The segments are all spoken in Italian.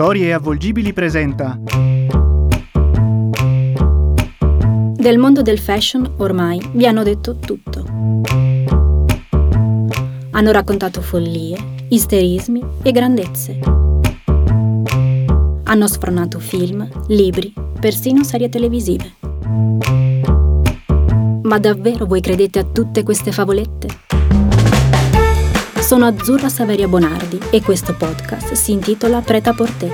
Storie avvolgibili presenta. Del mondo del fashion ormai vi hanno detto tutto. Hanno raccontato follie, isterismi e grandezze. Hanno sfronato film, libri, persino serie televisive. Ma davvero voi credete a tutte queste favolette? Sono Azzurra Saveria Bonardi e questo podcast si intitola Preta Porté,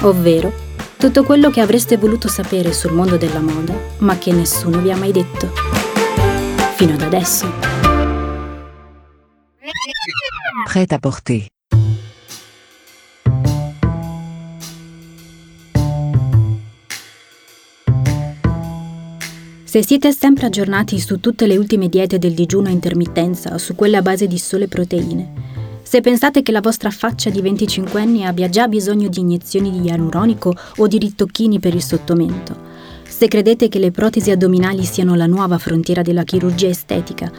ovvero tutto quello che avreste voluto sapere sul mondo della moda, ma che nessuno vi ha mai detto. Fino ad adesso. Prêt à Se siete sempre aggiornati su tutte le ultime diete del digiuno a intermittenza o su quelle a base di sole proteine, se pensate che la vostra faccia di 25 anni abbia già bisogno di iniezioni di ialuronico o di ritocchini per il sottomento, se credete che le protesi addominali siano la nuova frontiera della chirurgia estetica,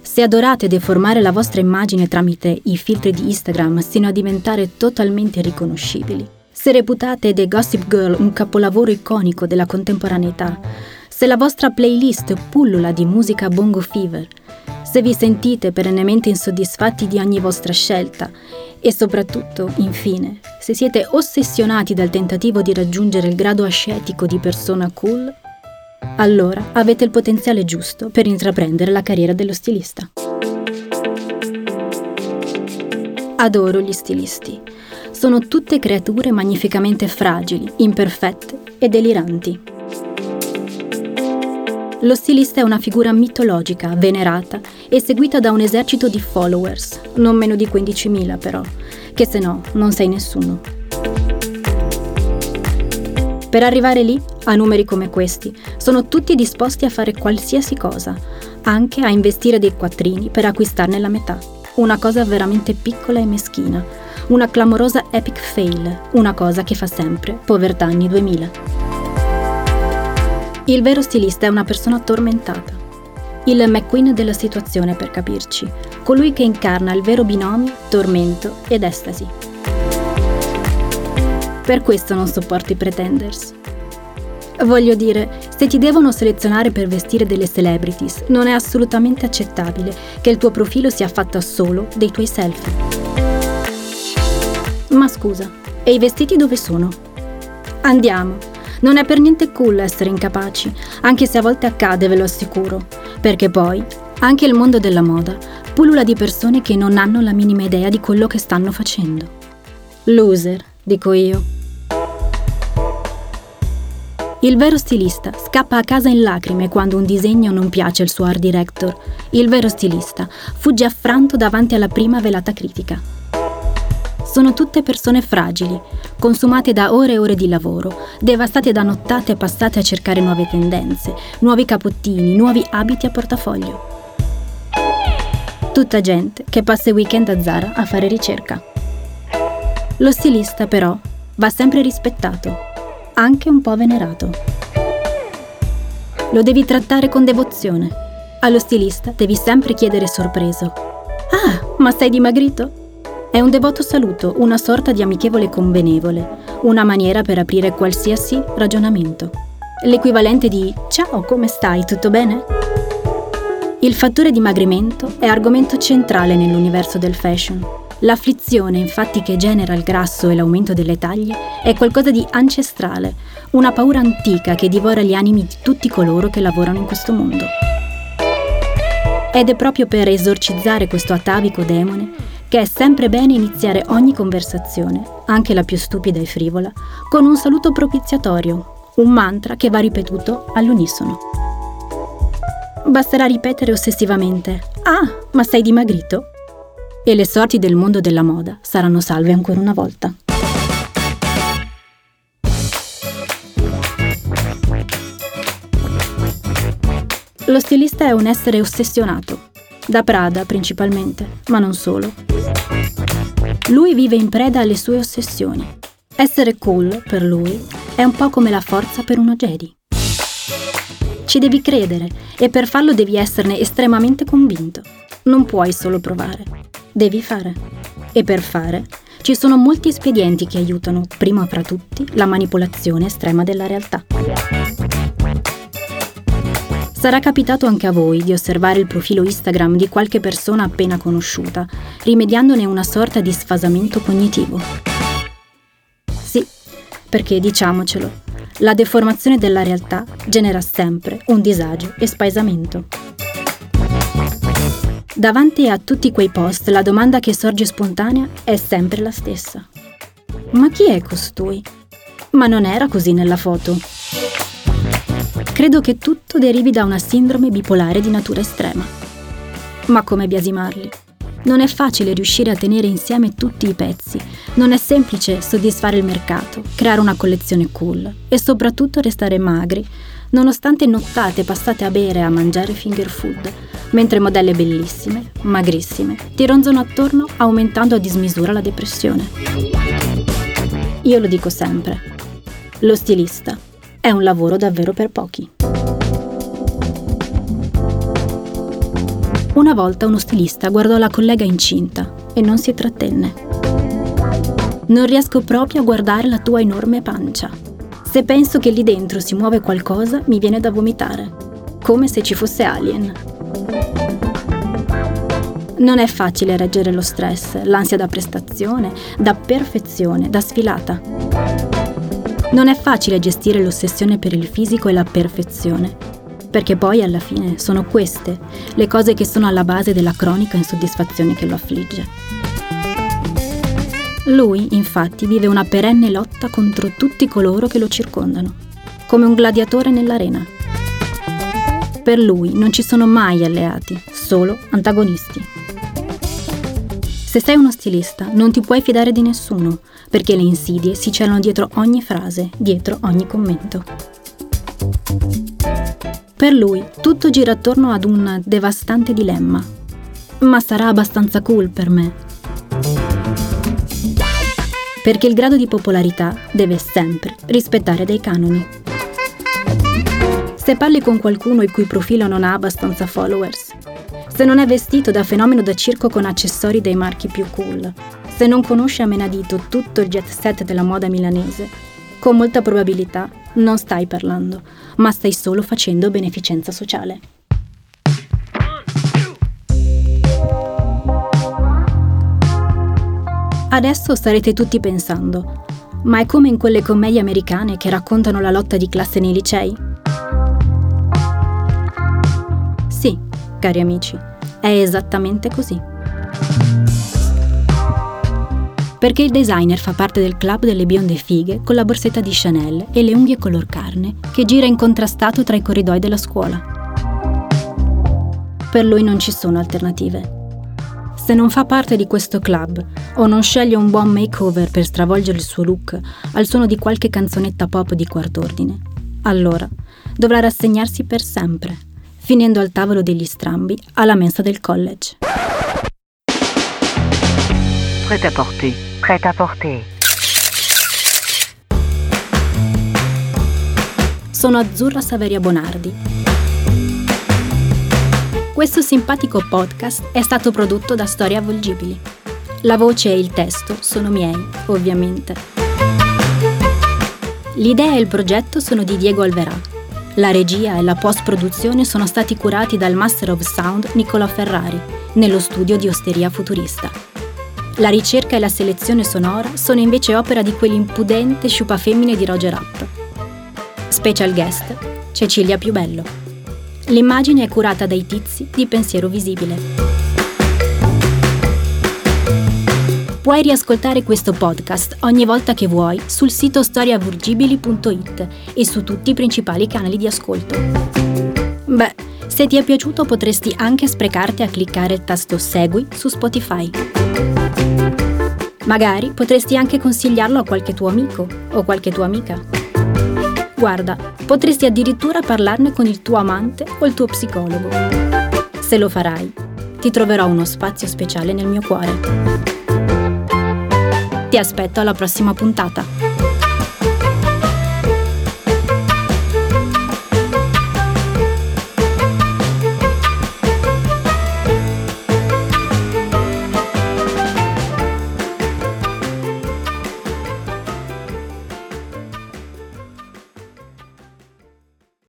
se adorate deformare la vostra immagine tramite i filtri di Instagram sino a diventare totalmente riconoscibili, se reputate The Gossip Girl un capolavoro iconico della contemporaneità, se la vostra playlist pullula di musica bongo fever, se vi sentite perennemente insoddisfatti di ogni vostra scelta e soprattutto, infine, se siete ossessionati dal tentativo di raggiungere il grado ascetico di persona cool, allora avete il potenziale giusto per intraprendere la carriera dello stilista. Adoro gli stilisti. Sono tutte creature magnificamente fragili, imperfette e deliranti. Lo stilista è una figura mitologica, venerata e seguita da un esercito di followers, non meno di 15.000 però, che se no non sei nessuno. Per arrivare lì, a numeri come questi, sono tutti disposti a fare qualsiasi cosa, anche a investire dei quattrini per acquistarne la metà. Una cosa veramente piccola e meschina, una clamorosa epic fail, una cosa che fa sempre povertà anni 2000. Il vero stilista è una persona tormentata. Il McQueen della situazione, per capirci. Colui che incarna il vero binomio tormento ed estasi. Per questo non sopporto i pretenders. Voglio dire, se ti devono selezionare per vestire delle celebrities, non è assolutamente accettabile che il tuo profilo sia fatto solo dei tuoi selfie. Ma scusa, e i vestiti dove sono? Andiamo, non è per niente cool essere incapaci, anche se a volte accade, ve lo assicuro, perché poi anche il mondo della moda pullula di persone che non hanno la minima idea di quello che stanno facendo. Loser, dico io. Il vero stilista scappa a casa in lacrime quando un disegno non piace al suo art director. Il vero stilista fugge affranto davanti alla prima velata critica. Sono tutte persone fragili, consumate da ore e ore di lavoro, devastate da nottate passate a cercare nuove tendenze, nuovi capottini, nuovi abiti a portafoglio. Tutta gente che passa il weekend a Zara a fare ricerca. Lo stilista però va sempre rispettato, anche un po' venerato. Lo devi trattare con devozione. Allo stilista devi sempre chiedere sorpreso. Ah, ma sei dimagrito? È un devoto saluto, una sorta di amichevole convenevole, una maniera per aprire qualsiasi ragionamento. L'equivalente di Ciao, come stai? Tutto bene? Il fattore dimagrimento è argomento centrale nell'universo del fashion. L'afflizione, infatti, che genera il grasso e l'aumento delle taglie è qualcosa di ancestrale, una paura antica che divora gli animi di tutti coloro che lavorano in questo mondo. Ed è proprio per esorcizzare questo atavico demone che è sempre bene iniziare ogni conversazione, anche la più stupida e frivola, con un saluto propiziatorio, un mantra che va ripetuto all'unisono. Basterà ripetere ossessivamente Ah, ma sei dimagrito? E le sorti del mondo della moda saranno salve ancora una volta. Lo stilista è un essere ossessionato, da Prada principalmente, ma non solo. Lui vive in preda alle sue ossessioni. Essere cool, per lui, è un po' come la forza per uno Jedi. Ci devi credere e per farlo devi esserne estremamente convinto. Non puoi solo provare, devi fare. E per fare Ci sono molti espedienti che aiutano, prima fra tutti, la manipolazione estrema della realtà. Sarà capitato anche a voi di osservare il profilo Instagram di qualche persona appena conosciuta, rimediandone una sorta di sfasamento cognitivo. Sì, perché diciamocelo, la deformazione della realtà genera sempre un disagio e spaesamento. Davanti a tutti quei post la domanda che sorge spontanea è sempre la stessa. Ma chi è costui? Ma non era così nella foto. Credo che tutto derivi da una sindrome bipolare di natura estrema. Ma come biasimarli? Non è facile riuscire a tenere insieme tutti i pezzi, non è semplice soddisfare il mercato, creare una collezione cool e soprattutto restare magri, nonostante nottate passate a bere e a mangiare finger food, mentre modelle bellissime, magrissime, ti ronzano attorno aumentando a dismisura la depressione. Io lo dico sempre, lo stilista è un lavoro davvero per pochi. Una volta uno stilista guardò la collega incinta e non si trattenne. Non riesco proprio a guardare la tua enorme pancia. Se penso che lì dentro si muove qualcosa, mi viene da vomitare, come se ci fosse Alien. Non è facile reggere lo stress, l'ansia da prestazione, da perfezione, da sfilata. Non è facile gestire l'ossessione per il fisico e la perfezione, perché poi alla fine sono queste le cose che sono alla base della cronica insoddisfazione che lo affligge. Lui, infatti, vive una perenne lotta contro tutti coloro che lo circondano, come un gladiatore nell'arena. Per lui non ci sono mai alleati, solo antagonisti. Se sei uno stilista, non ti puoi fidare di nessuno, perché le insidie si celano dietro ogni frase, dietro ogni commento. Per lui tutto gira attorno ad un devastante dilemma. Ma sarà abbastanza cool per me. Perché il grado di popolarità deve sempre rispettare dei canoni. Se parli con qualcuno il cui profilo non ha abbastanza followers, se non è vestito da fenomeno da circo con accessori dei marchi più cool, se non conosci a menadito tutto il jet set della moda milanese, con molta probabilità non stai parlando, ma stai solo facendo beneficenza sociale. Adesso starete tutti pensando, ma è come in quelle commedie americane che raccontano la lotta di classe nei licei? Sì, cari amici, è esattamente così perché il designer fa parte del club delle bionde fighe con la borsetta di Chanel e le unghie color carne che gira incontrastato tra i corridoi della scuola. Per lui non ci sono alternative. Se non fa parte di questo club o non sceglie un buon makeover per stravolgere il suo look al suono di qualche canzonetta pop di quart'ordine, allora dovrà rassegnarsi per sempre, finendo al tavolo degli strambi alla mensa del college. Prêt à porter. Prêt à porter. Sono Azzurra Saveria Bonardi. Questo simpatico podcast è stato prodotto da Storie Avvolgibili. La voce e il testo sono miei, ovviamente. L'idea e il progetto sono di Diego Alverà. La regia e la post-produzione sono stati curati dal Master of Sound Nicola Ferrari, nello studio di Osteria Futurista. La ricerca e la selezione sonora sono invece opera di quell'impudente sciupafemmine di Roger Rapp. Special guest Cecilia Piubello. L'immagine è curata dai tizi di Pensiero Visibile. Puoi riascoltare questo podcast ogni volta che vuoi sul sito storiavurgibili.it e su tutti i principali canali di ascolto. Beh, se ti è piaciuto potresti anche sprecarti a cliccare il tasto Segui su Spotify. Magari potresti anche consigliarlo a qualche tuo amico o qualche tua amica. Guarda, potresti addirittura parlarne con il tuo amante o il tuo psicologo. Se lo farai, ti troverò uno spazio speciale nel mio cuore. Ti aspetto alla prossima puntata.